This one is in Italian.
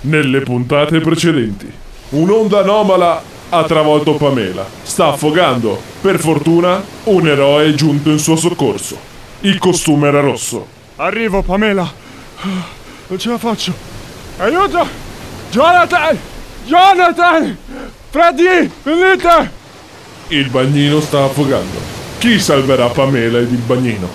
Nelle puntate precedenti, un'onda anomala ha travolto Pamela. Sta affogando. Per fortuna, un eroe è giunto in suo soccorso. Il costume era rosso. Arrivo, Pamela. Non ce la faccio. Aiuto! Jonathan! Jonathan! Freddy! Venite! Il bagnino sta affogando. Chi salverà Pamela ed il bagnino?